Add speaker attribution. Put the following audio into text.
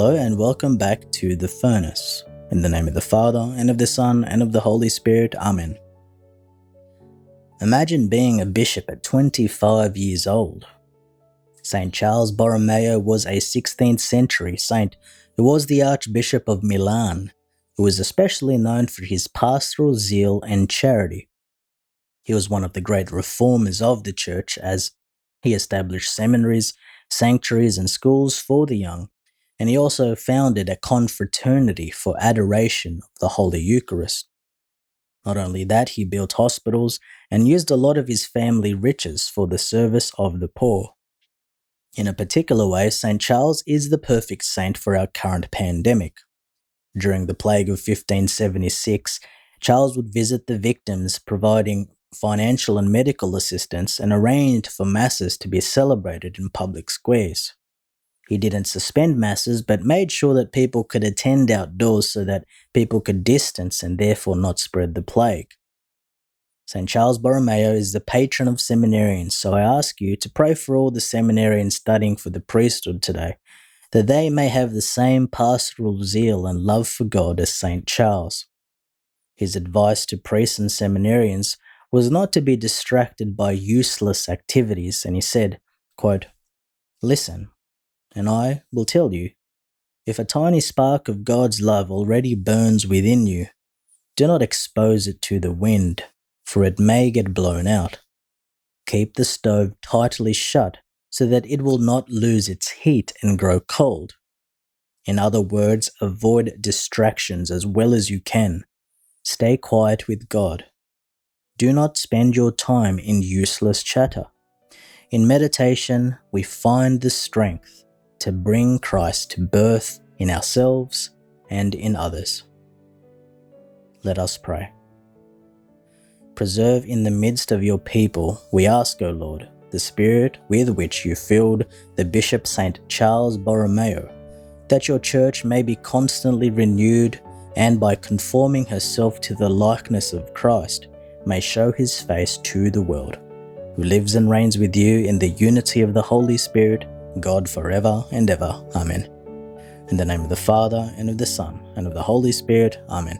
Speaker 1: Hello and welcome back to The Furnace. In the name of the Father, and of the Son, and of the Holy Spirit. Amen. Imagine being a bishop at 25 years old. St. Charles Borromeo was a 16th century saint who was the Archbishop of Milan, who was especially known for his pastoral zeal and charity. He was one of the great reformers of the Church as he established seminaries, sanctuaries, and schools for the young and he also founded a confraternity for adoration of the Holy Eucharist. Not only that, he built hospitals and used a lot of his family riches for the service of the poor. In a particular way, St. Charles is the perfect saint for our current pandemic. During the plague of 1576, Charles would visit the victims, providing financial and medical assistance, and arranged for masses to be celebrated in public squares. He didn't suspend masses, but made sure that people could attend outdoors so that people could distance and therefore not spread the plague. St. Charles Borromeo is the patron of seminarians, so I ask you to pray for all the seminarians studying for the priesthood today, that they may have the same pastoral zeal and love for God as St. Charles. His advice to priests and seminarians was not to be distracted by useless activities, and he said, quote, Listen, and I will tell you if a tiny spark of God's love already burns within you, do not expose it to the wind, for it may get blown out. Keep the stove tightly shut so that it will not lose its heat and grow cold. In other words, avoid distractions as well as you can. Stay quiet with God. Do not spend your time in useless chatter. In meditation, we find the strength to bring Christ to birth in ourselves and in others. Let us pray. Preserve in the midst of your people, we ask, O Lord, the Spirit with which you filled the Bishop St. Charles Borromeo, that your church may be constantly renewed and by conforming herself to the likeness of Christ, may show his face to the world, who lives and reigns with you in the unity of the Holy Spirit God forever and ever. Amen. In the name of the Father, and of the Son, and of the Holy Spirit. Amen.